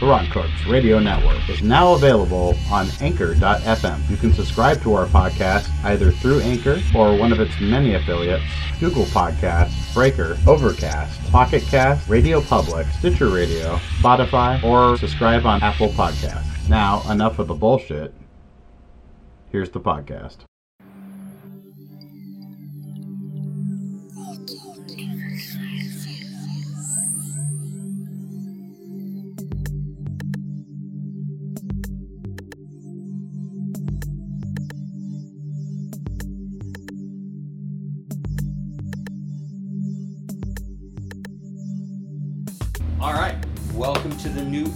The Rotten Corpse Radio Network is now available on Anchor.fm. You can subscribe to our podcast either through Anchor or one of its many affiliates, Google Podcasts, Breaker, Overcast, Pocket Cast, Radio Public, Stitcher Radio, Spotify, or subscribe on Apple Podcasts. Now, enough of the bullshit. Here's the podcast.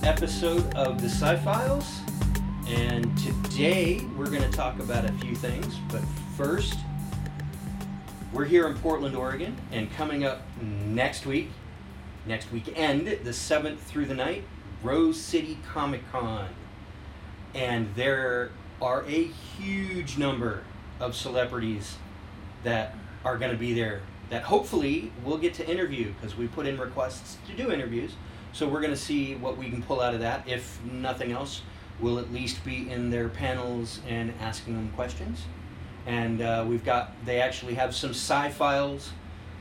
Episode of the Sci Files. And today we're going to talk about a few things. But first, we're here in Portland, Oregon, and coming up next week, next weekend, the 7th through the night, Rose City Comic Con. And there are a huge number of celebrities that are going to be there that hopefully we'll get to interview because we put in requests to do interviews. So we're going to see what we can pull out of that. If nothing else, we'll at least be in their panels and asking them questions. And uh, we've got, they actually have some sci files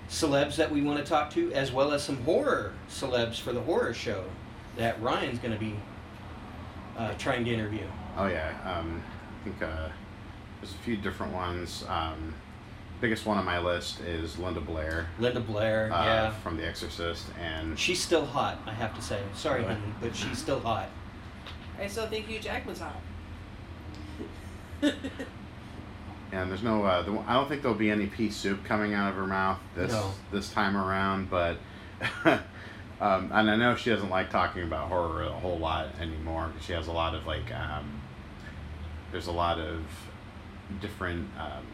celebs that we want to talk to, as well as some horror celebs for the horror show that Ryan's going to be uh, trying to interview. Oh yeah, um, I think uh, there's a few different ones. Um, biggest one on my list is Linda Blair Linda Blair, uh, yeah. from The Exorcist, and She's still hot, I have to say. Sorry, Really? honey, but she's still hot. I still think Hugh Jackman's hot. and there's no. Uh, the, I don't think there'll be any pea soup coming out of her mouth this No. this time around, but. Um, and I know she doesn't like talking about horror a whole lot anymore because she has a lot of like, um, there's a lot of different um,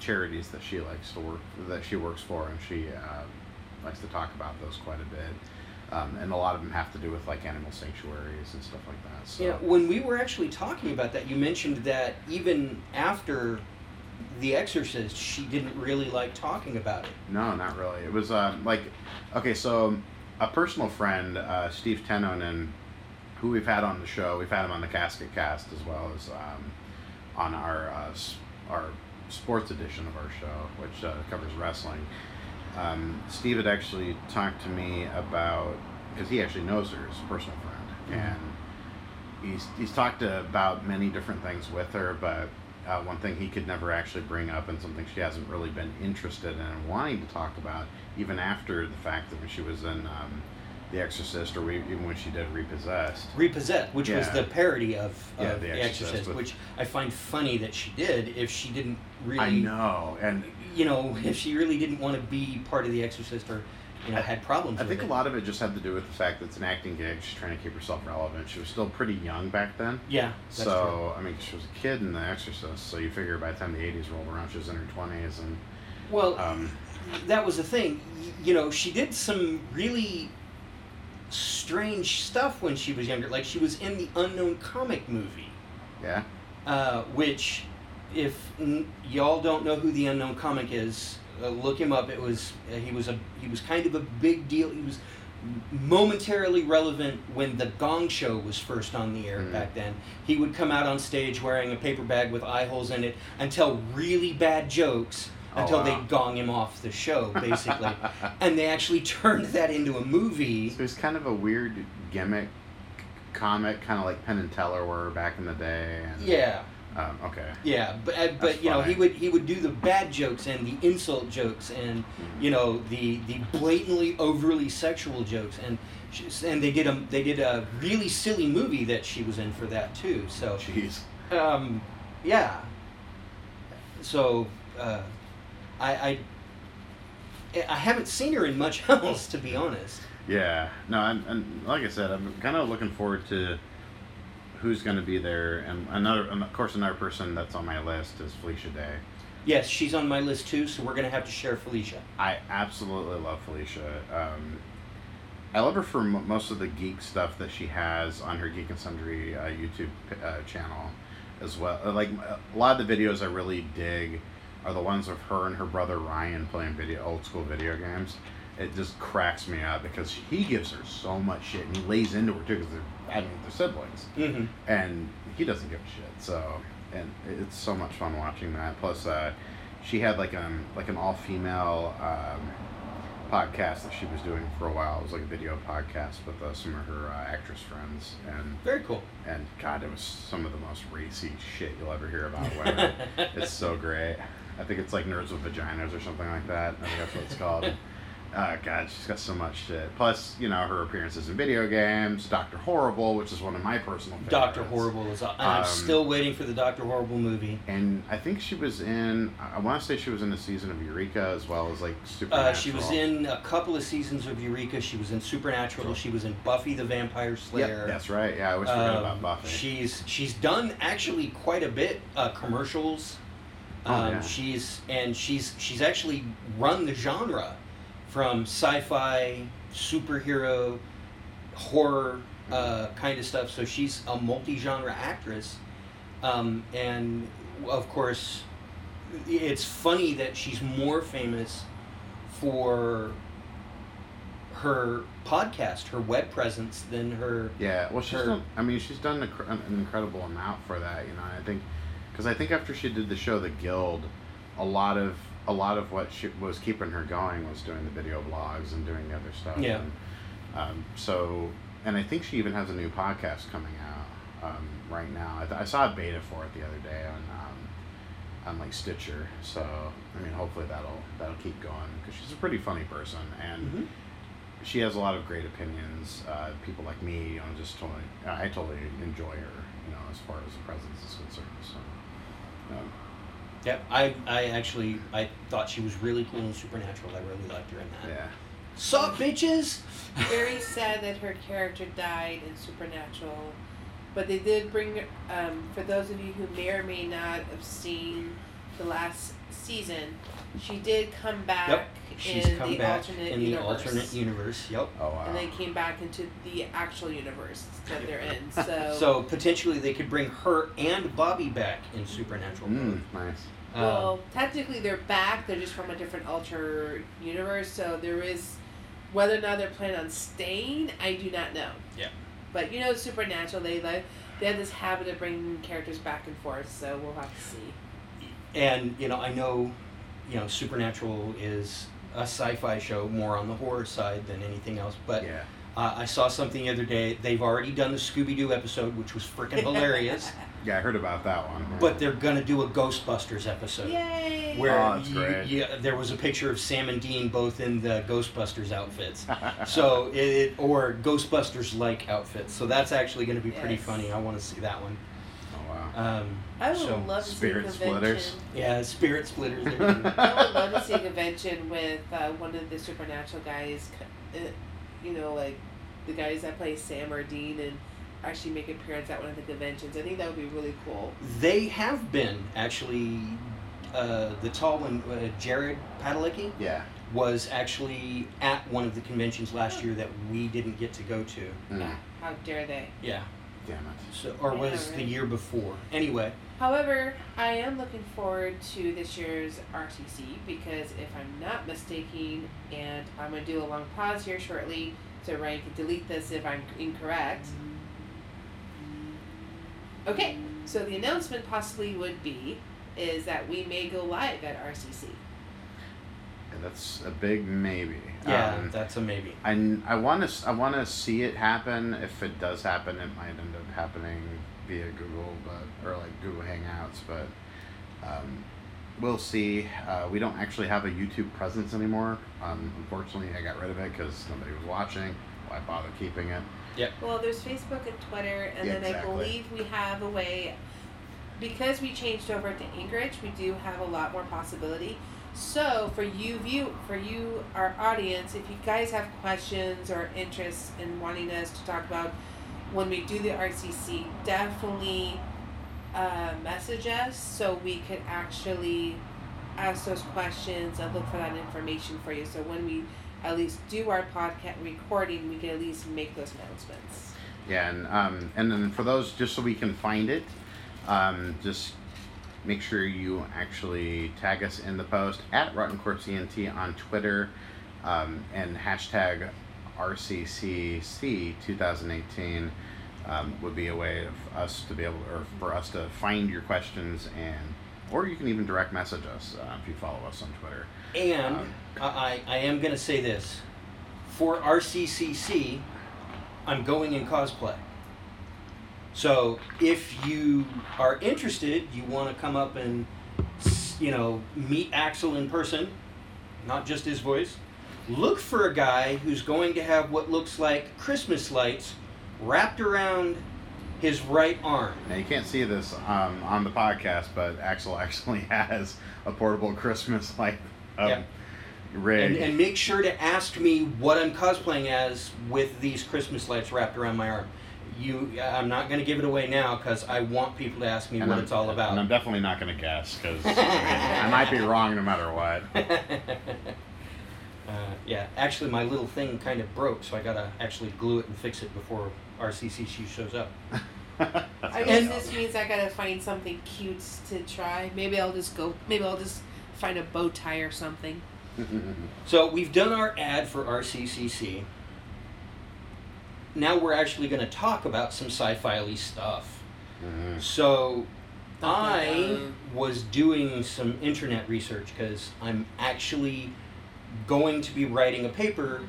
charities that she likes to work that she works for, and she uh, likes to talk about those quite a bit. Um, and a lot of them have to do with like animal sanctuaries and stuff like that. So Yeah, when we were actually talking about that, you mentioned that even after The Exorcist, she didn't really like talking about it. No, not really. It was uh, like, okay, so a personal friend, uh, Steve Tenonen, who we've had on the show, we've had him on the Casket Cast as well as um, on our uh, our sports edition of our show, which uh, covers wrestling. Um, Steve had actually talked to me about because he actually knows her as a personal friend, and he's he's talked about many different things with her, but uh, one thing he could never actually bring up, and something she hasn't really been interested in and wanting to talk about, even after the fact that when she was in um, The Exorcist, or we, even when she did Repossessed. Repossessed, which was the parody of, of Yeah, The The Exorcist, which I find funny that she did if she didn't really, I know, and you know, if she really didn't want to be part of The Exorcist or, you know, I- had problems I think a lot of it just had to do with the fact that it's an acting gig. She's trying to keep herself relevant. She was still pretty young back then. Yeah, that's so, I mean, she was a kid in The Exorcist, so you figure by the time the 80s rolled around, she was in her 20s. And. Well, um, that was the thing. You know, she did some really strange stuff when she was younger. Like she was in the Unknown comic movie, yeah. uh, which, if n- y'all don't know who the Unknown comic is, uh, look him up. It was uh, he was a he was kind of a big deal. He was momentarily relevant when the Gong Show was first on the air Mhm. back then. He would come out on stage wearing a paper bag with eye holes in it and tell really bad jokes Oh, until wow. they gong him off the show, basically. and they actually turned that into a movie. So it's kind of a weird gimmick comic, kind of like Penn and Teller were back in the day. And, Yeah, Um, okay. yeah, but uh, but That's you know he would he would do the bad jokes and the insult jokes and you know the the blatantly overly sexual jokes and and they did a they did a really silly movie that she was in for that too. So Jeez. um, yeah. So uh, I, I I haven't seen her in much else to be honest. Yeah. No, and, and like I said, I'm kind of looking forward to who's going to be there. And another, and of course, another person that's on my list is Felicia Day. Yes, she's on my list too, so we're gonna have to share Felicia. I absolutely love Felicia. Um, I love her for m- most of the geek stuff that she has on her Geek and Sundry uh, YouTube uh, channel, as well. Like a lot of the videos I really dig are the ones of her and her brother Ryan playing video old school video games. it just cracks me up because he gives her so much shit and he lays into her too because they're I mean they're siblings Mm-hmm. and he doesn't give a shit. So and it's so much fun watching that. Plus, uh, she had like um like an all female um, podcast that she was doing for a while. It was like a video podcast with uh, some of her uh, actress friends and Very cool. and God, it was some of the most racy shit you'll ever hear about women. it's so great. I think it's like Nerds with Vaginas or something like that. I think that's what it's called. Uh, God, she's got so much shit. Plus, you know, her appearances in video games, Doctor Horrible, which is one of my personal favorites. Doctor Horrible is. I'm Um, still waiting for the Doctor Horrible movie. And I think she was in. I want to say she was in a season of Eureka as well as like Supernatural. Uh, she was in a couple of seasons of Eureka. She was in Supernatural. She was in Buffy the Vampire Slayer. Yep, that's right. Yeah, I always forget Um, about Buffy. She's she's done actually quite a bit uh, commercials. Oh, Um, yeah. She's and she's she's actually run the genre from sci-fi, superhero, horror uh, kind of stuff. So she's a multi-genre actress, um, and of course, it's funny that she's more famous for her podcast, her web presence, than her Yeah, well, she's her- done. I mean, she's done an incredible amount for that. You know, I think because I think after she did the show The Guild, a lot of a lot of what she was keeping her going was doing the video blogs and doing the other stuff. Yeah. And, um, so, and I think she even has a new podcast coming out um, right now. I, th- I saw a beta for it the other day on um, on like Stitcher. So, I mean, hopefully that'll that'll keep going because she's a pretty funny person and Mhm. she has a lot of great opinions. Uh, people like me, you know, just totally, I totally enjoy her, you know, as far as the presence is concerned. So, um, Yeah, I, I actually I thought she was really cool in Supernatural. I really liked her in that. yeah, Sup, bitches? Very sad that her character died in Supernatural, but they did bring. Um, for those of you who may or may not have seen the last season, she did come back Yep, she's in come the back alternate in the universe. alternate universe. Yep. oh wow, and then came back into the actual universe that they're in. So, So potentially they could bring her and Bobby back in Supernatural. mm, nice. Um, well, technically they're back. They're just from a different alter universe. So there is whether or not they're planning on staying. I do not know. Yeah. But you know, Supernatural. They like they have this habit of bringing characters back and forth. So we'll have to see. And you know I know, you know Supernatural is a sci-fi show more on the horror side than anything else. But yeah, uh, I saw something the other day. They've already done the Scooby Doo episode, which was freaking hilarious. yeah, I heard about that one. yeah. But they're gonna do a Ghostbusters episode. Yay! Where Oh, that's you- great. yeah, there was a picture of Sam and Dean both in the Ghostbusters outfits. so it or Ghostbusters like outfits. So that's actually going to be pretty Yes. funny. I want to see that one. Oh wow, Um, I would so, love to see a convention. Splitters. yeah, Spirit Splitters. there you go. I would love to see a convention with uh, one of the Supernatural guys. Uh, you know, like the guys that play Sam or Dean and actually make an appearance at one of the conventions. I think that would be really cool. they have been actually. Uh, the tall one, uh, Jared Padalecki, yeah, was actually at one of the conventions last year that we didn't get to go to. mm, How dare they? Yeah. Damn it. So, or Yeah, was the right. year before? Anyway, However, I am looking forward to this year's RCC because if I'm not mistaken, and I'm going to do a long pause here shortly so Ryan can delete this if I'm incorrect. Okay, so the announcement possibly would be is that we may go live at RCC. And that's a big maybe. Yeah, Um, that's a maybe. I, I want to I want to see it happen. If it does happen, it might end up happening via Google, but or like Google Hangouts. But um, we'll see. Uh, we don't actually have a YouTube presence anymore. Um, unfortunately, I got rid of it because nobody was watching. Why bother keeping it? Well, there's Facebook and Twitter, and Yeah, then I believe we have a way because we changed over to Anchorage. We do have a lot more possibility. So for you view for you our audience, if you guys have questions or interests in wanting us to talk about when we do the RCC, definitely uh, message us so we could actually ask those questions and look for that information for you. So when we at least do our podcast recording, we can at least make those announcements. Yeah, and um, and then for those, just so we can find it, um, just make sure you actually tag us in the post at Rotten ENT on Twitter, um, and hashtag RCCC 2018 um, would be a way of us to be able, or for us to find your questions and, or you can even direct message us uh, if you follow us on Twitter. And Um, I, I I am going to say this for RCCC, I'm going in cosplay. So if you are interested, you want to come up and you know meet Axel in person, not just his voice. Look for a guy who's going to have what looks like Christmas lights wrapped around his right arm. Now you can't see this um, on the podcast, but Axel actually has a portable Christmas light um, Yeah. rig. And, and make sure to ask me what I'm cosplaying as with these Christmas lights wrapped around my arm. You, I'm not going to give it away now because I want people to ask me And what I'm- it's all about. And I'm definitely not going to guess because I might be wrong no matter what. uh, yeah, actually, my little thing kind of broke, so I got to actually glue it and fix it before RCCC shows up. I guess this means I gotta find something cute to try. Maybe I'll just go. Maybe I'll just find a bow tie or something. So we've done our ad for RCCC. Now we're actually going to talk about some sci-fi stuff. Mhm. So I was doing some internet research because I'm actually going to be writing a paper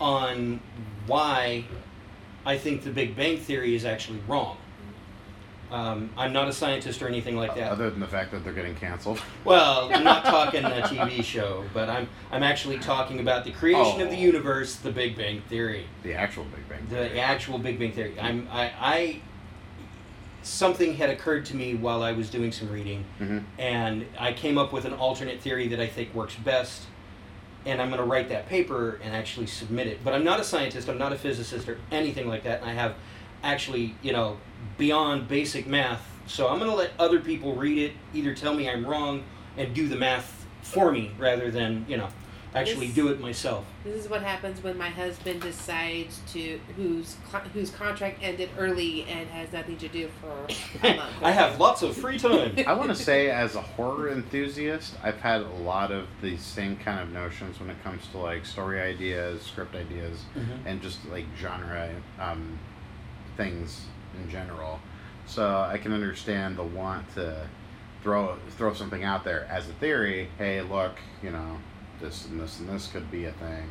on why I think the Big Bang Theory is actually wrong. Um, I'm not a scientist or anything like that. Other than the fact that they're getting canceled. Well, I'm not talking a TV show, but I'm I'm actually talking about the creation of the Oh. universe, the Big Bang Theory, The actual Big Bang. the actual Big Bang Theory. I'm I, I something had occurred to me while I was doing some reading, Mhm. and I came up with an alternate theory that I think works best. And I'm going to write that paper and actually submit it. But I'm not a scientist. I'm not a physicist or anything like that. And I have actually, you know, beyond basic math. So I'm going to let other people read it, either tell me I'm wrong and do the math for me rather than, you know, actually This- do it myself. This is what happens when my husband decides to whose whose contract ended early and has nothing to do for a month. I have lots of free time. I want to say, as a horror enthusiast, I've had a lot of the same kind of notions when it comes to like story ideas, script ideas, Mhm. and just like genre um, things in general. So I can understand the want to throw throw something out there as a theory. Hey, look, you know, this and this and this could be a thing.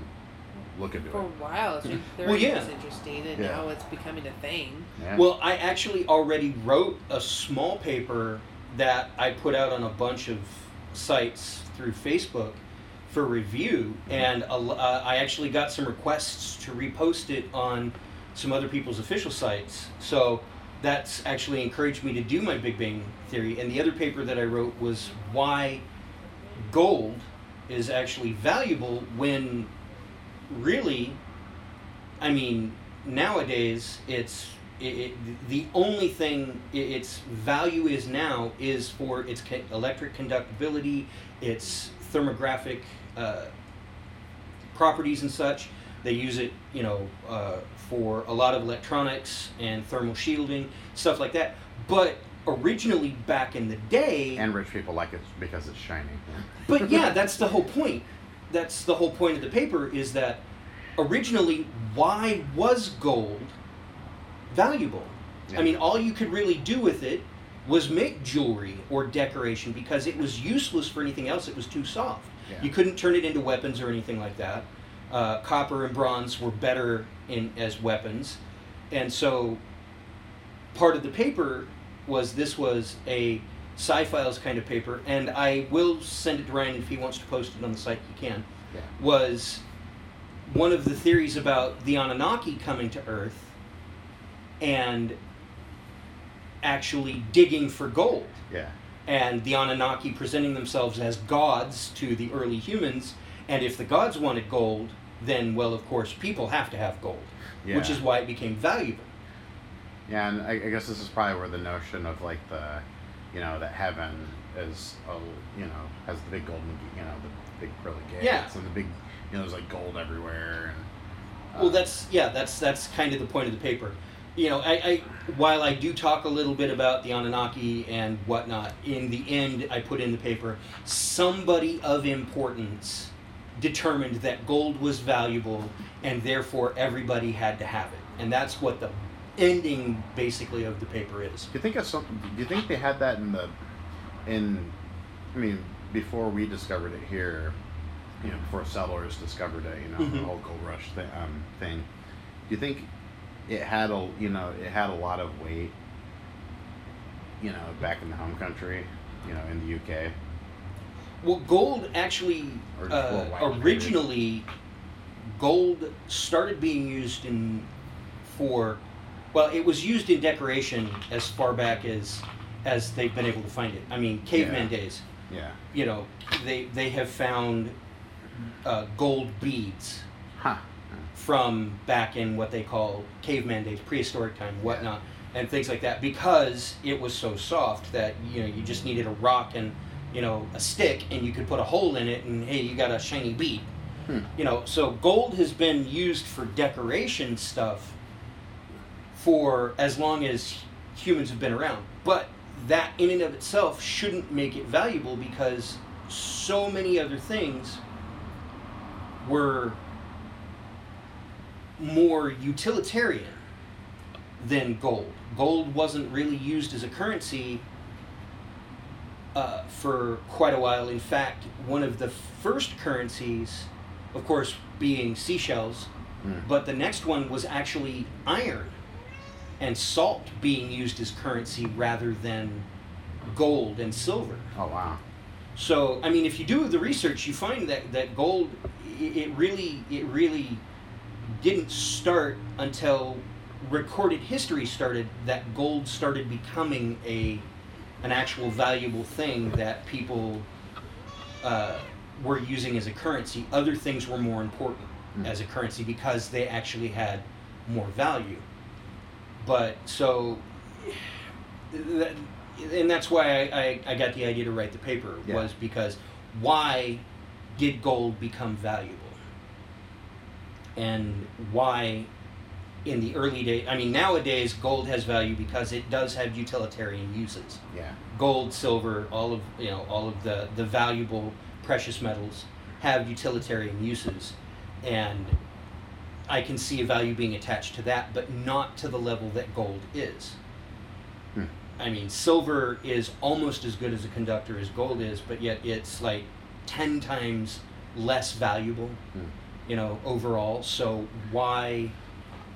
Look into it For a while, it's been Well, very yeah. interesting, and Yeah. now it's becoming a thing. Yeah. Well, I actually already wrote a small paper that I put out on a bunch of sites through Facebook for review, and a l- uh, I actually got some requests to repost it on some other people's official sites. So that's actually encouraged me to do my Big Bang Theory. And the other paper that I wrote was why gold is actually valuable when really I mean, nowadays it's it, it, the only thing its value is now is for its electric conductibility, its thermographic uh, properties and such. They use it, you know, uh, for a lot of electronics and thermal shielding, stuff like that. But originally, back in the day, and rich people like it because it's shiny. but yeah, that's the whole point. That's the whole point of the paper is that originally, why was gold valuable? Yeah. I mean, all you could really do with it was make jewelry or decoration because it was useless for anything else. It was too soft. Yeah. You couldn't turn it into weapons or anything like that. Uh, copper and bronze were better in as weapons, and so part of the paper was this was a sci-files kind of paper, and I will send it to Ryan if he wants to post it on the site. He can. Yeah. Was one of the theories about the Anunnaki coming to Earth and actually digging for gold Yeah. and the Anunnaki presenting themselves as gods to the early humans. And if the gods wanted gold, then, well, of course, people have to have gold, Yeah. which is why it became valuable. Yeah, and I, I guess this is probably where the notion of like the, you know, that heaven is, a, you know, has the big golden, you know, the big pearly gates Yeah. and the big, you know, there's like gold everywhere. And, Well, uh, that's yeah, that's that's kind of the point of the paper. You know, I, I while I do talk a little bit about the Anunnaki and whatnot, in the end, I put in the paper somebody of importance determined that gold was valuable and therefore everybody had to have it. And that's what the ending basically of the paper is. Do you think of something? Do you think they had that in the, in, I mean, before we discovered it here, you know, before settlers discovered it, you know, the Mhm. whole gold rush thing, um, thing. Do you think it had a, you know, it had a lot of weight, you know, back in the home country, you know, in the UK? Well, gold actually Or uh, originally, gold started being used in for, well, it was used in decoration as far back as as they've been able to find it. I mean, caveman Yeah. days. Yeah. You know, they they have found uh, gold beads Huh. from back in what they call caveman days, prehistoric time, whatnot, and things like that, because it was so soft that you know you just needed a rock and you know a stick, and you could put a hole in it, and hey, you got a shiny bead. Hmm. You know, so gold has been used for decoration stuff for as long as humans have been around, but that in and of itself shouldn't make it valuable because so many other things were more utilitarian than gold. Gold wasn't really used as a currency uh, for quite a while. In fact, one of the first currencies, of course, being seashells, Mm. but the next one was actually iron and salt being used as currency rather than gold and silver. Oh wow. So, I mean, if you do the research, you find that, that gold, it really, it really didn't start until recorded history started. That gold started becoming a, an actual valuable thing that people uh, were using as a currency. Other things were more important Mm. as a currency because they actually had more value. But so, that, and that's why I, I, I got the idea to write the paper Yeah. was because why did gold become valuable? And why in the early days, I mean, nowadays gold has value because it does have utilitarian uses. Yeah. Gold, silver, all of, you know, all of the, the valuable precious metals have utilitarian uses. And I can see a value being attached to that, but not to the level that gold is. Hmm. I mean, silver is almost as good as a conductor as gold is, but yet it's like 10 times less valuable, Hmm. you know, overall. So why,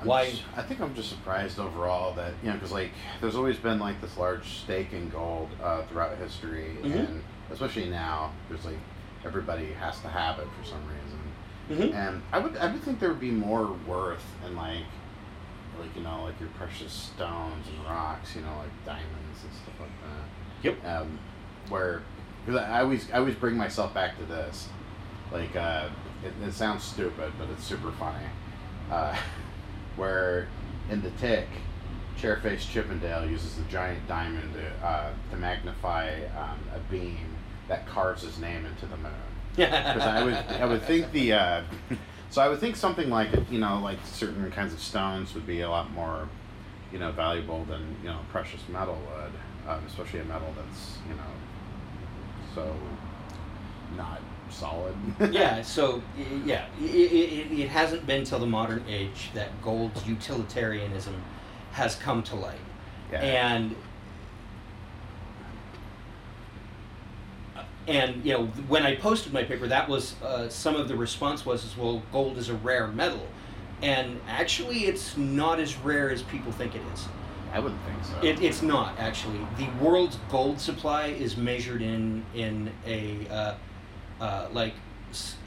I'm why, just- I think I'm just surprised overall that you know because like there's always been like this large stake in gold uh, throughout history, Mhm. and especially now there's like everybody has to have it for some reason. Mhm. And I would I would think there would be more worth in like like you know like your precious stones and rocks, you know like diamonds and stuff like that. Yep. Um, where because I always I always bring myself back to this, like uh, it, it sounds stupid but it's super funny. Uh, where in the tick, Chairface Chippendale uses the giant diamond to, uh, to magnify um, a beam that carves his name into the moon. Because I would I would think the uh, so I would think something like you know like certain kinds of stones would be a lot more you know valuable than you know precious metal would, um, especially a metal that's you know so not solid. yeah, so yeah, it, it, it hasn't been till the modern age that gold's utilitarianism has come to light. yeah. And and you know when I posted my paper, that was uh, some of the response was as well. Gold is a rare metal, and actually, it's not as rare as people think it is. I wouldn't think so. It, it's not actually. The world's gold supply is measured in in a uh, uh, like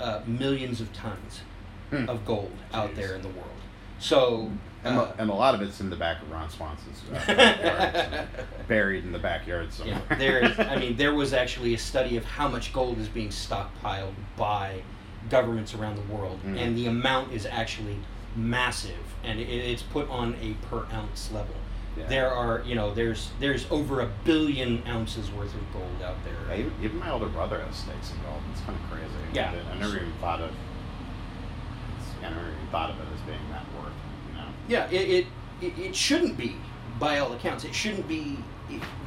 uh, millions of tons Hmm. of gold out there in the world. So. and, uh, a, and a lot of it's in the back of Ron Swanson's uh, backyard, buried in the backyard Yeah, somewhere. there. I mean, there was actually a study of how much gold is being stockpiled by governments around the world, Mm. and the amount is actually massive, and it, it's put on a per ounce level. Yeah. There are, you know, there's there's over a billion ounces worth of gold out Yeah, there. even, even my older brother has stakes in gold. It's kind of crazy. Yeah. I, never even thought of. I never even thought of it as being that worth. You know. Yeah, it, it it it shouldn't be, by all accounts, it shouldn't be,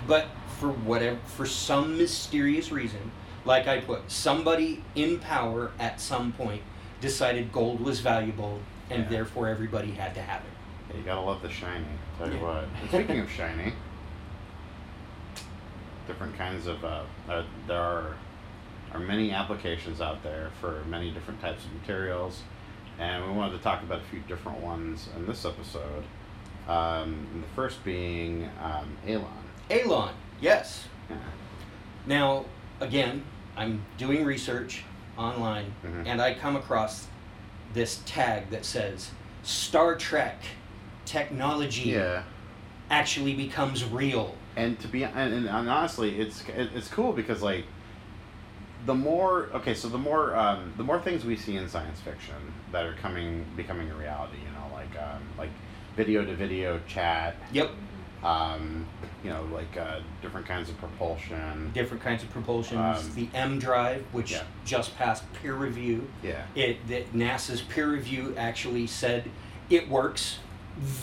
but for whatever, for some mysterious reason, like I put, somebody in power at some point decided gold was valuable, and Yeah. therefore everybody had to have it. Yeah, you gotta love the shiny. Tell you what. Speaking of shiny, different kinds of uh, uh, there are are many applications out there for many different types of materials, and we wanted to talk about a few different ones in this episode. Um, the first being um, Alon. Alon, yes. Yeah. Now, again, I'm doing research online, Mhm. and I come across this tag that says Star Trek technology Yeah. actually becomes real. and to be and, and, honestly it's it's cool because like the more okay so the more um, the more things we see in science fiction that are coming becoming a reality you know like um, like video to video chat Yep, um, you know like uh, different kinds of propulsion different kinds of propulsions. Um, the M drive, which yeah. just passed peer review. yeah It that NASA's peer review actually said it works.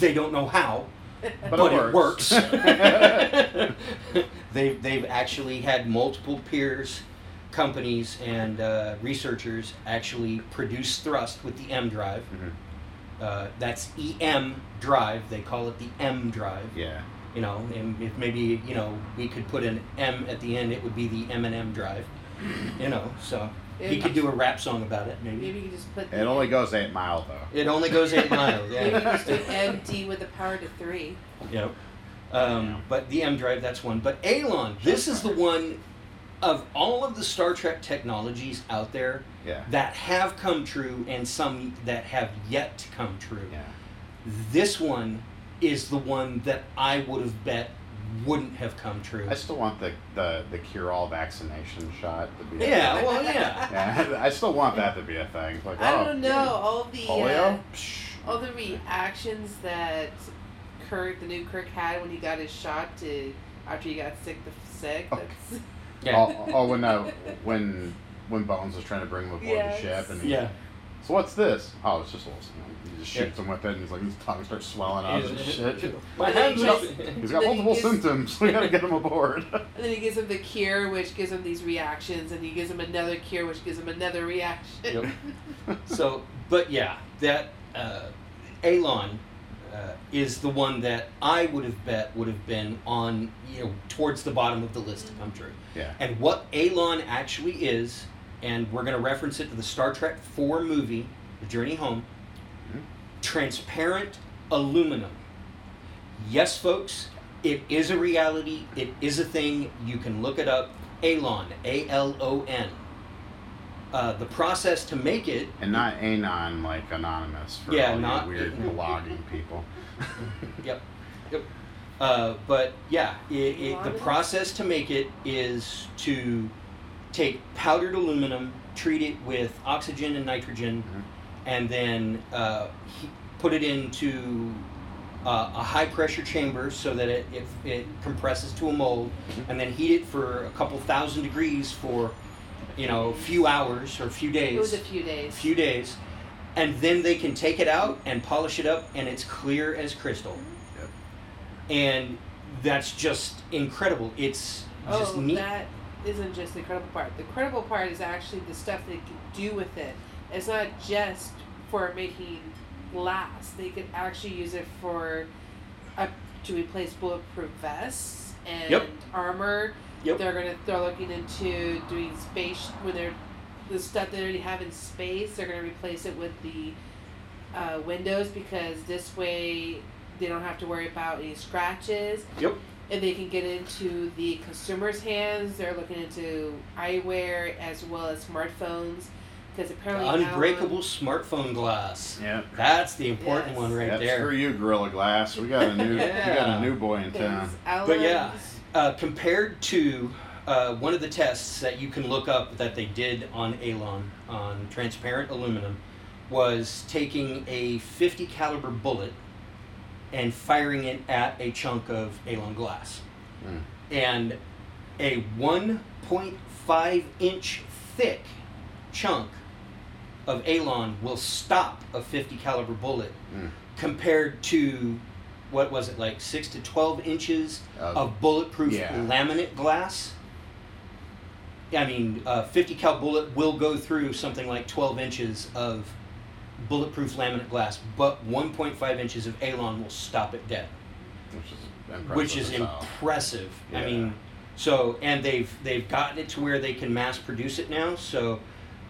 They don't know how, But but, it it works. works. they've they've actually had multiple peers, companies, and uh, researchers actually produce thrust with the M drive. Mhm. Uh, that's EM drive. They call it the M drive. yeah You know, and if maybe you know we could put an M at the end, it would be the M and M drive. You know, so he could do a rap song about it. Maybe Maybe you just put. it only goes eight mile though it only goes eight miles. Maybe you Yeah. can just do MD with the power to three. Yep. Um, but the M drive, that's one. But Alon, this is the one of all of the Star Trek technologies out there yeah that have come true and some that have yet to come true. yeah This one is the one that I would have bet wouldn't have come true. I still want the the, the cure all vaccination shot to be a Yeah, thing. well, yeah. yeah I still want that to be a thing like I oh, don't know all the polio uh, all the reactions that Kirk, the new Kirk, had when he got his shot to after he got sick. The sick. Oh. That's, Yeah. Oh, oh, when uh, when when Bones was trying to bring him aboard Yes. the ship, and he, Yeah. So what's this? Oh, it's just a little. You know, he just Yeah. shoots him with it, and he's like his tongue starts swelling up and shit. My hands he up. just- He's got Then he multiple gets- symptoms. We gotta get him aboard. and then he gives him the cure, which gives him these reactions, and he gives him another cure, which gives him another reaction. Yep. So, but yeah, that uh, Alon uh, is the one that I would have bet would have been on, you know, towards the bottom of the list to come true. yeah. And what Alon actually is, and we're going to reference it to the Star Trek 4 movie, The Journey Home. Transparent aluminum. Yes, folks, it is a reality. It is a thing. You can look it up. Alon, A L O N. Uh, the process to make it And not anon like anonymous for Yeah, all you not- weird blogging people. Yep. Yep. Uh, but yeah, it, it, the process to make it is to take powdered aluminum, treat it with oxygen and nitrogen, Mhm. And then uh, put it into uh, a high pressure chamber so that it, it, it compresses to a mold, and then heat it for a couple thousand degrees for you know a few hours or a few days It was a few days. few days, and then they can take it out and polish it up, and it's clear as crystal. Yep. And that's just incredible. It's just oh, neat. that isn't just the incredible part. The incredible part is actually the stuff they can do with it. It's not just for making glass. They could actually use it for uh, to replace bulletproof vests and Yep. armor. Yep. They're gonna they're looking into doing space when they're the stuff they already have in space. They're gonna replace it with the uh, windows because this way they don't have to worry about any scratches Yep. and they can get into the consumer's hands. They're looking into eyewear as well as smartphones because apparently now- Unbreakable smartphone glass. Yeah. That's the important Yes. one right Yep, there. Screw you, Gorilla Glass. We got a new, we got a new boy in town. But yeah. Uh, compared to uh, one of the tests that you can look up that they did on Alon on transparent aluminum was taking a 50 caliber bullet and firing it at a chunk of Alon glass. Mm. And a 1.5 inch thick chunk of Alon will stop a 50 caliber bullet Mm. compared to what was it like 6 to 12 inches Of- of bulletproof yeah. laminate glass I mean, a 50 cal bullet will go through something like 12 inches of bulletproof laminate glass, but 1.5 inches of Alon will stop it dead, which is impressive. which is impressive. I mean, so and they've they've gotten it to where they can mass produce it now. So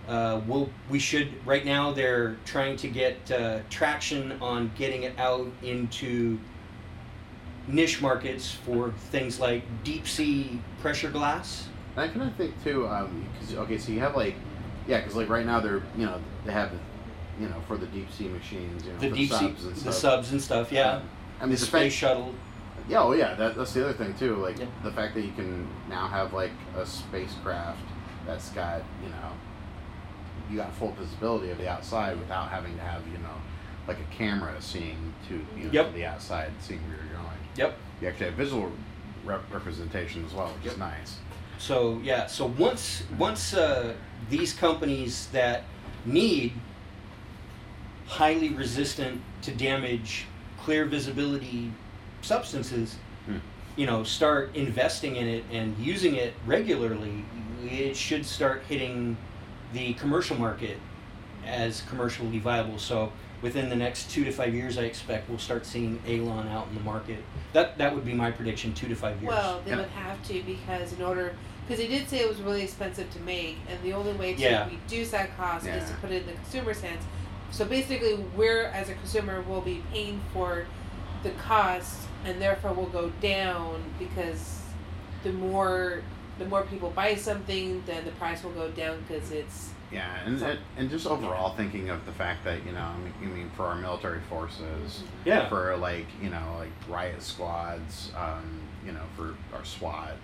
uh, we'll we should right now they're trying to get uh, traction on getting it out into niche markets for things like deep sea pressure glass. I kind of think too, um, 'cause- okay, so you have like, yeah, because like right now they're, you know, they have, you know, for the deep sea machines, you know, The for deep sea, subs and the subs and stuff. Yeah, Um, I mean, the space shuttle. yeah, oh yeah, that, that's the other thing too. Like Yeah. the fact that you can now have like a spacecraft that's got, you know, you got full visibility of the outside without having to have, you know, like a camera seeing to, you know, Yep. to the outside, seeing where you're going. Yep. You actually have visual rep- representation as well, which Yep. is nice. So yeah, so once once uh, these companies that need highly resistant to damage, clear visibility substances, Hmm. you know, start investing in it and using it regularly, it should start hitting the commercial market as commercially viable. So within the next two to five years, I expect we'll start seeing Alon out in the market. That that would be my prediction, two to five years. Well, they Yeah. would have to because in order, because they did say it was really expensive to make, and the only way to Yeah. reduce that cost is to put it in the consumer's hands. So basically, we're as a consumer will be paying for the cost, and therefore will go down because the more the more people buy something, then the price will go down because it's Yeah, and, So- and and just overall thinking of the fact that you know, I mean, I mean for our military forces, yeah. for like you know like riot squads, um, you know for our SWAT,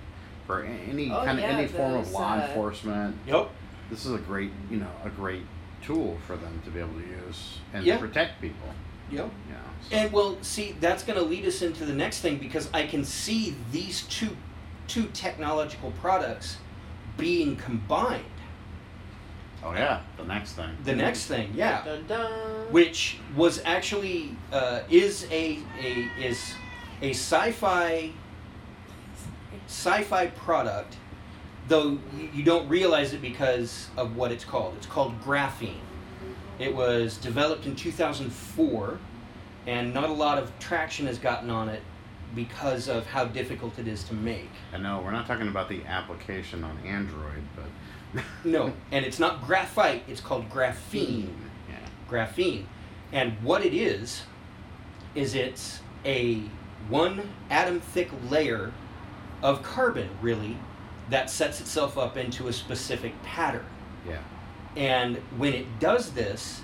for any Oh, kind yeah, of any form of law uh, enforcement, Yep. this is a great you know a great tool for them to be able to use and Yeah. to protect people. Yep. Yeah. know, so- And well, see, that's going to lead us into the next thing because I can see these two two technological products being combined. oh yeah, the next thing. The next thing, yeah, dun dun. which was actually uh, is a a is a sci-fi sci-fi product, though you, you don't realize it because of what it's called. It's called graphene. It was developed in 2004, and not a lot of traction has gotten on it because of how difficult it is to make. I know we're not talking about the application on Android, but No, and it's not graphite, it's called graphene. Yeah. Graphene. And what it is, is it's a one atom thick layer of carbon, really, that sets itself up into a specific pattern. Yeah. And when it does this,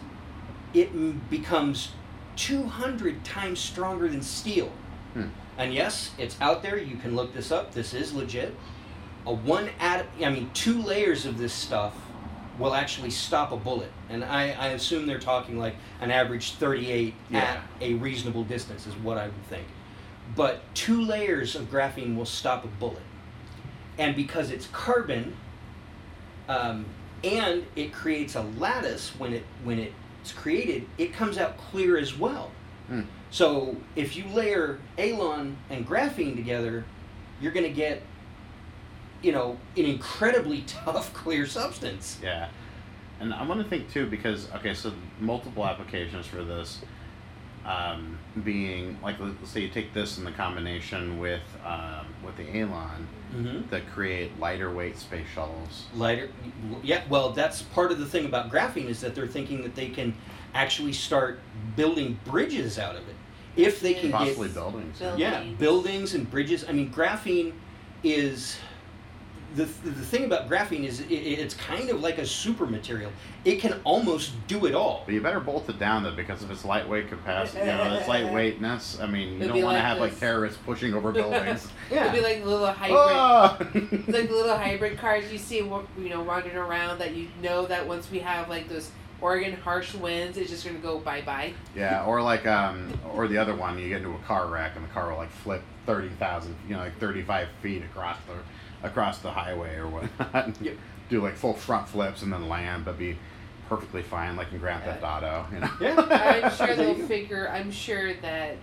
it m- becomes 200 times stronger than steel. Hmm. And yes, it's out there. You can look this up. This is legit. A one I mean, two layers of this stuff will actually stop a bullet. And I, I assume they're talking like an average 38 Yeah. at a reasonable distance, is what I would think. But two layers of graphene will stop a bullet. And because it's carbon, um, and it creates a lattice when it when it's created, it comes out clear as well. Hmm. So if you layer Alon and graphene together, you're going to get, you know, an incredibly tough clear substance. Yeah, and I want to think too because okay, so multiple applications for this, um, being like let's say you take this in the combination with um, with the Alon Mm-hmm. that create lighter weight space shuttles. Lighter, yeah. Well, that's part of the thing about graphene is that they're thinking that they can actually start building bridges out of it if they can Possibly get buildings. Build- yeah Buildings. buildings and bridges i mean graphene is the, the thing about graphene is it, it's kind of like a super material it can almost do it all But you better bolt it down though because of its lightweight capacity, you know, its lightweightness. I mean, you It'd don't be want to like have like terrorists pushing over buildings. yeah. It'd be like little hybrid, Ah! like the little hybrid cars you see, wa- you know, wandering around. That you know that once we have like those Oregon harsh winds, it's just gonna go bye bye. Yeah, or like um, or the other one, you get into a car wreck and the car will like flip thirty thousand, you know, like thirty-five feet across the across the highway or whatnot. Yep. Do like full front flips and then land, but be perfectly fine, like in Grand Theft Auto. You know. Yeah. I'm sure they'll figure. I'm sure that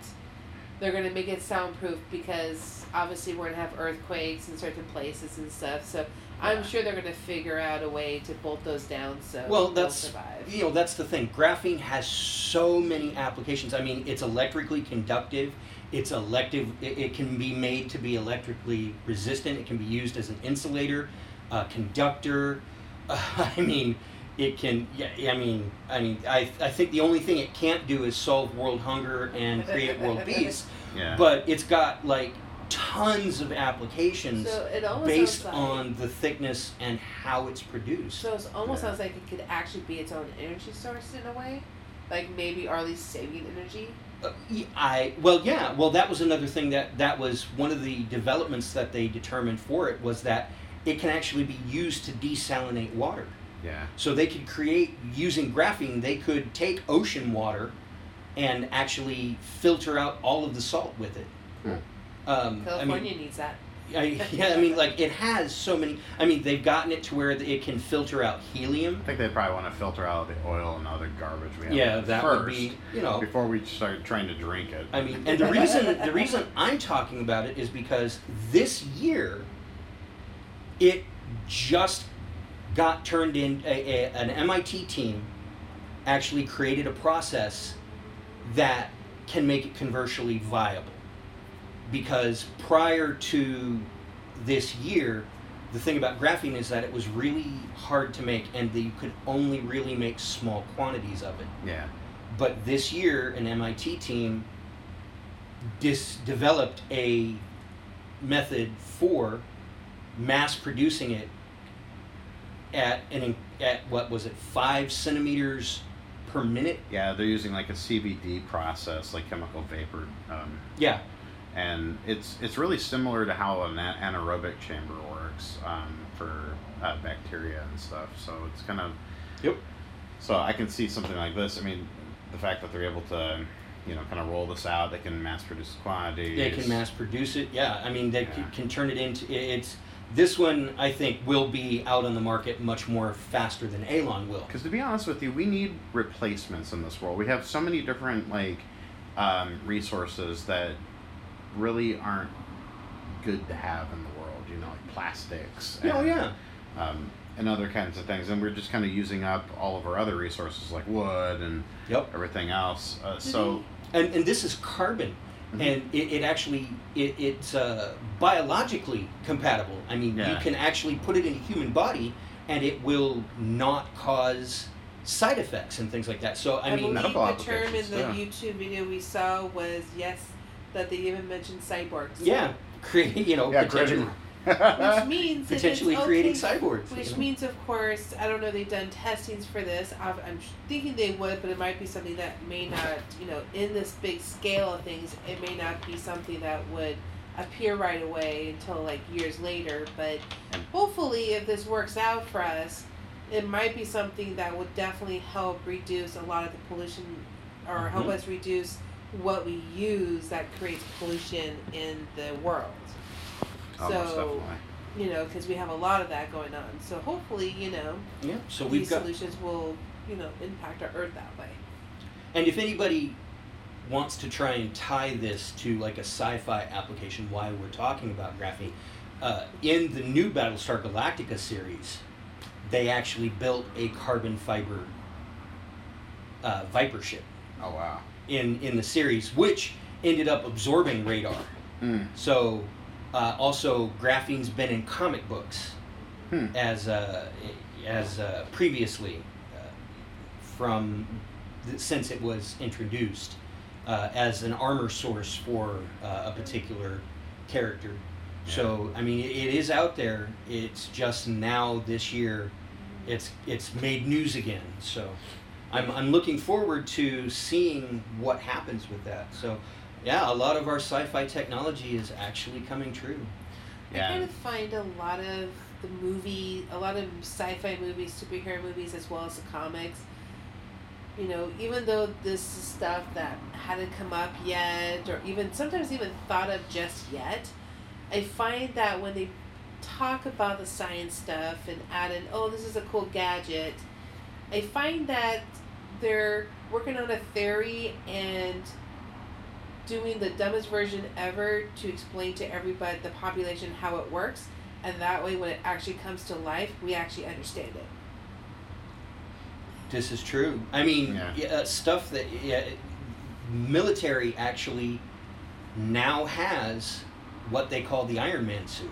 they're gonna make it soundproof because obviously we're gonna have earthquakes in certain places and stuff. So I'm sure they're gonna figure out a way to bolt those down so Well, they'll that's survive. you know that's the thing. Graphene has so many applications. I mean, it's electrically conductive. It's elective. It, it can be made to be electrically resistant. It can be used as an insulator, a conductor. I mean, it can. Yeah, I mean, I mean, I I think the only thing it can't do is solve world hunger and create world peace. Yeah. But it's got like tons of applications So it based like, on the thickness and how it's produced. So it almost Yeah. sounds like it could actually be its own energy source in a way, like maybe or at least saving energy. Uh, y- I well yeah well that was another thing that that was one of the developments that they determined for it was that it can actually be used to desalinate water. yeah. So they could create using graphene they could take ocean water and actually filter out all of the salt with it. Hmm. Um, I California mean, needs that. I, yeah, I mean, like it has so many. I mean, they've gotten it to where it can filter out helium. I think they probably want to filter out the oil and other garbage we have. Yeah, that first, would be you know before we start trying to drink it. I mean, and the reason the reason I'm talking about it is because this year it just got turned in a, a, an MIT team actually created a process that can make it commercially viable because prior to this year the thing about graphene is that it was really hard to make and that you could only really make small quantities of it yeah. but this year, an MIT team dis- developed a method for mass producing it at an at what was it five centimeters per minute? Yeah, they're using like a CVD process, like chemical vapor, um, Yeah, and it's it's really similar to how an anaerobic chamber works um, for uh, bacteria and stuff. So it's kind of Yep. So I can see something like this. I mean, the fact that they're able to, you know, kind of roll this out, they can mass produce quantities. they can mass produce it. Yeah, I mean they Yeah. can, can turn it into it's. This one I think will be out on the market much more faster than Alon will. Because to be honest with you, we need replacements in this world. We have so many different like um, resources that really aren't good to have in the world. You know, like plastics. Oh and, yeah. Um, and other kinds of things, and we're just kind of using up all of our other resources like wood and Yep. everything else. Uh, so and and this is carbon Mhm. and it, it actually it, it's uh, biologically compatible i mean you can actually put it in a human body and it will not cause side effects and things like that so i, I, mean believe the term in the yeah. YouTube video we saw was yes, that they even mentioned cyborgs. yeah create you know yeah, potentially, Which means that it's potentially creating okay- cyborgs Which you know? means, of course, I don't know. They've done testings for this. I've- I'm thinking they would, but it might be something that may not, you know, in this big scale of things, it may not be something that would appear right away until like years later. But hopefully, if this works out for us, it might be something that would definitely help reduce a lot of the pollution, or help Mhm. us reduce what we use that creates pollution in the world. Oh, so definitely. you know, because we have a lot of that going on. So hopefully, you know, yeah so these we've got solutions will, you know, impact our earth that way. and if anybody wants to try and tie this to like a sci-fi application why we're talking about graphene uh, in the new battlestar galactica series they actually built a carbon fiber uh, viper ship Oh wow. In in the series which ended up absorbing radar Mm. so uh, also graphene's been in comic books Hmm. as uh, as uh, previously uh, from since it was introduced uh, as an armor source for uh, a particular character. So I mean, it, it is out there. It's just now this year, it's it's made news again. So I'm I'm looking forward to seeing what happens with that. So yeah, a lot of our sci-fi technology is actually coming true. I Yeah. kind of find a lot of the movie, a lot of sci-fi movies, superhero movies, as well as the comics. You know, even though this is stuff that hadn't come up yet, or even sometimes even thought of just yet, I find that when they talk about the science stuff and add in, oh, this is a cool gadget, I find that they're working on a theory and doing the dumbest version ever to explain to everybody the population how it works, and that way when it actually comes to life, we actually understand it. This is true. I mean, Yeah. yeah, uh, stuff that yeah, military actually now has what they call the Iron Man suit.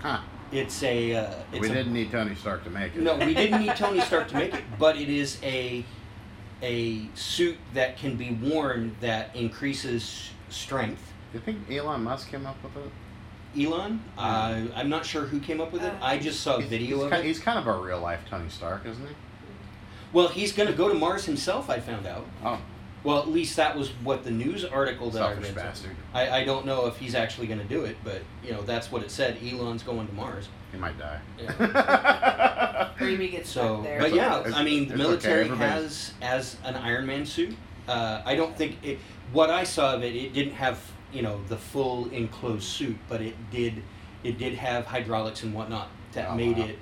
Huh. It's a. Uh, it's we didn't need Tony Stark to make it. No, we didn't need Tony Stark to make it, but it is a a suit that can be worn that increases strength. Do you think Elon Musk came up with it? Elon, uh, I'm not sure who came up with it. I just saw a video he's of ki- it. He's kind of a real life Tony Stark, isn't he? Well, he's going to go to Mars himself. I found out. Oh, Well, at least that was what the news article that selfish I read. said. bastard. I, I don't know if he's actually going to do it, but you know that's what it said. Elon's going to Mars. He might die. Or you may get stuck So, there. but It's yeah, okay. I mean, the It's okay, military everybody- has as an Iron Man suit. Uh, I don't think it. What I saw of it, it didn't have you know the full enclosed suit, but it did. It did have hydraulics and whatnot that Oh, made wow. it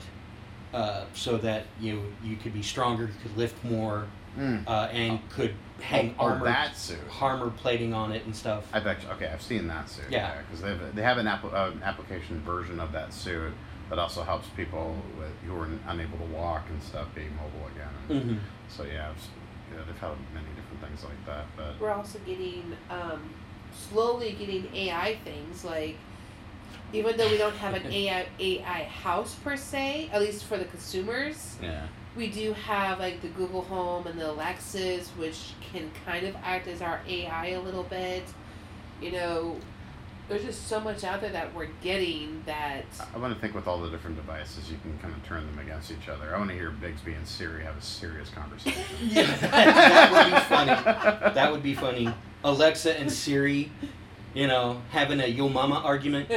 uh, so that you you could be stronger, you could lift more, Mm. uh, and could hang oh, armor that suit. armor plating on it and stuff. I've actually okay. I've seen that suit. Yeah. because they have they have an, app, uh, an application version of that suit that also helps people with, who are unable to walk and stuff be mobile again. And hmm So yeah, I've, yeah, they've had many different things like that. But We're also getting um, slowly getting AI things like even though we don't have an AI AI house per se, at least for the consumers, yeah, we do have like the Google Home and the Alexas, which can kind of act as our AI a little bit. You know, there's just so much out there that we're getting that. I want to think with all the different devices, you can kind of turn them against each other. I want to hear Bixby and Siri have a serious conversation. Yeah, that would be funny. That would be funny. Alexa and Siri, you know, having a yo mama argument.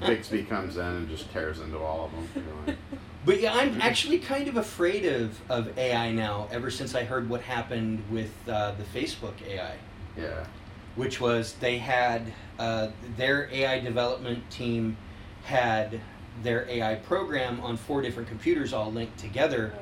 Bixby comes in and just tears into all of them. You're like, But yeah, I'm actually kind of afraid of, of AI now, ever since I heard what happened with uh, the Facebook AI, yeah, which was they had uh, their AI development team had their AI program on four different computers all linked together.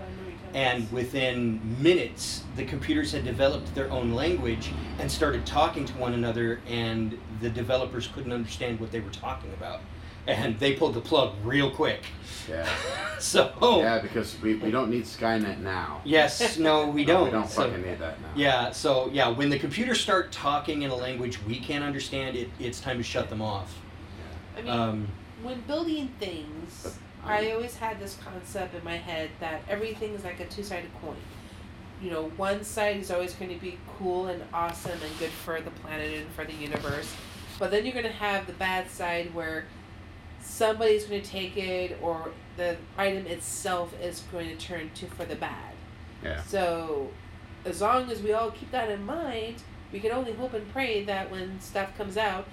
And within minutes, the computers had developed their own language and started talking to one another, and the developers couldn't understand what they were talking about. And they pulled the plug real quick. yeah, So, yeah. Because we, we don't need Skynet now. yes, no, we don't. We don't So- fucking need that now. yeah, so yeah, when the computers start talking in a language we can't understand, it, it's time to shut them off. Yeah. I mean, Um, when building things, But, um, I always had this concept in my head that everything is like a two sided coin. You know, one side is always going to be cool and awesome and good for the planet and for the universe. But then you're going to have the bad side where somebody's going to take it or the item itself is going to turn to for the bad. Yeah. So, as long as we all keep that in mind, we can only hope and pray that when stuff comes out,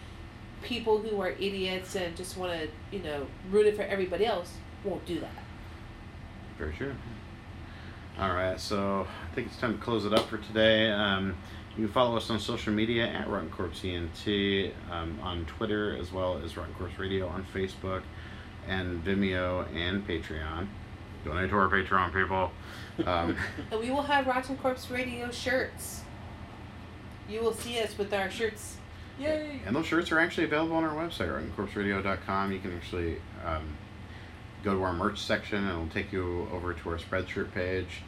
people who are idiots and just want to, you know, ruin it for everybody else won't do that. Very true. All right, so I think it's time to close it up for today. Um, you can follow us on social media at Rotten Corpse ENT, um, on Twitter as well as Rotten Corpse Radio on Facebook and Vimeo and Patreon. Donate to our Patreon, people. Um, And we will have Rotten Corpse Radio shirts. You will see us with our shirts. Yay! and those shirts are actually available on our website, RottenCorpseRadio.com. You can actually um, go to our merch section and it'll take you over to our Spreadshirt page.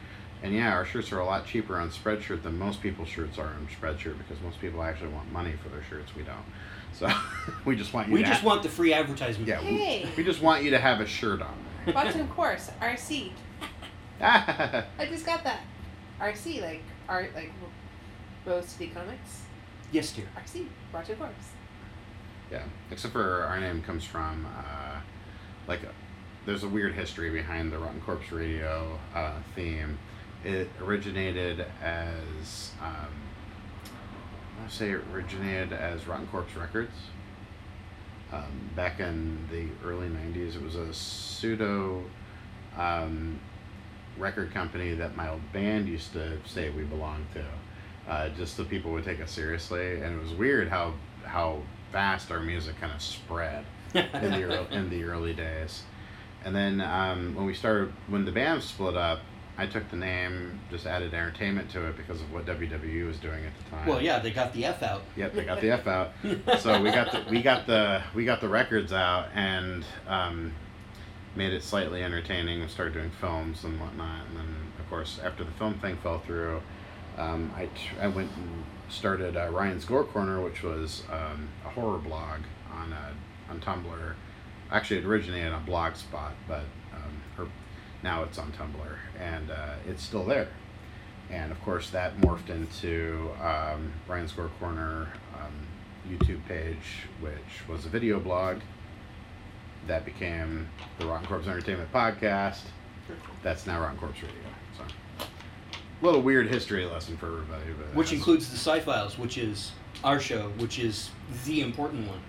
And yeah, our shirts are a lot cheaper on Spreadshirt than most people's shirts are on Spreadshirt because most people actually want money for their shirts. We don't. So we just want you we to just have- want the free advertisement. yeah, we- Hey. we, just want you to have a shirt on. Rotten Course, RC. I just got that. RC, like, art, like, Rose City Comics. Yes, dear. RC, Rotten Corpse. Yeah. Except for our name comes from uh, like a, there's a weird history behind the Rotten Corpse Radio uh, theme. It originated as um, I say it originated as Rotten Corpse Records. Um, back in the early '90s, it was a pseudo um, record company that my old band used to say we belonged to, uh, just so people would take us seriously. And it was weird how how fast our music kind of spread in the early, in the early days. And then um, when we started, when the band split up, I took the name, just added entertainment to it because of what WWE was doing at the time. Well, yeah, they got the F out. Yep, they got the F out. So we got the we got the we got the records out and um, made it slightly entertaining. and started doing films and whatnot. And then, of course, after the film thing fell through, um, I, tr- I went and started uh, Ryan's Gore Corner, which was um, a horror blog on uh, on Tumblr. Actually, it originated on Blogspot, but um, or now it's on Tumblr, and uh, it's still there. And of course, that morphed into um, Ryan's Gore Corner um, YouTube page, which was a video blog that became the Rotten Corpse Entertainment Podcast. That's now Rotten Corpse Radio. So, a little weird history lesson for everybody, but Which that's- includes the Sci Files, which is our show, which is the important one.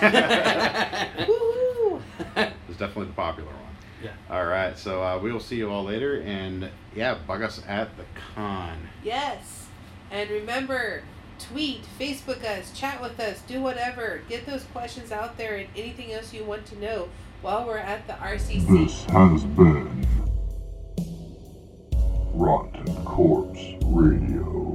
Yeah. Woo! It's definitely the popular one. Yeah. All right, so uh, we will see you all later, and yeah, bug us at the con. Yes. And remember, tweet, Facebook us, chat with us, do whatever. Get those questions out there and anything else you want to know while we're at the RCC. This has been Rotten Corpse Radio.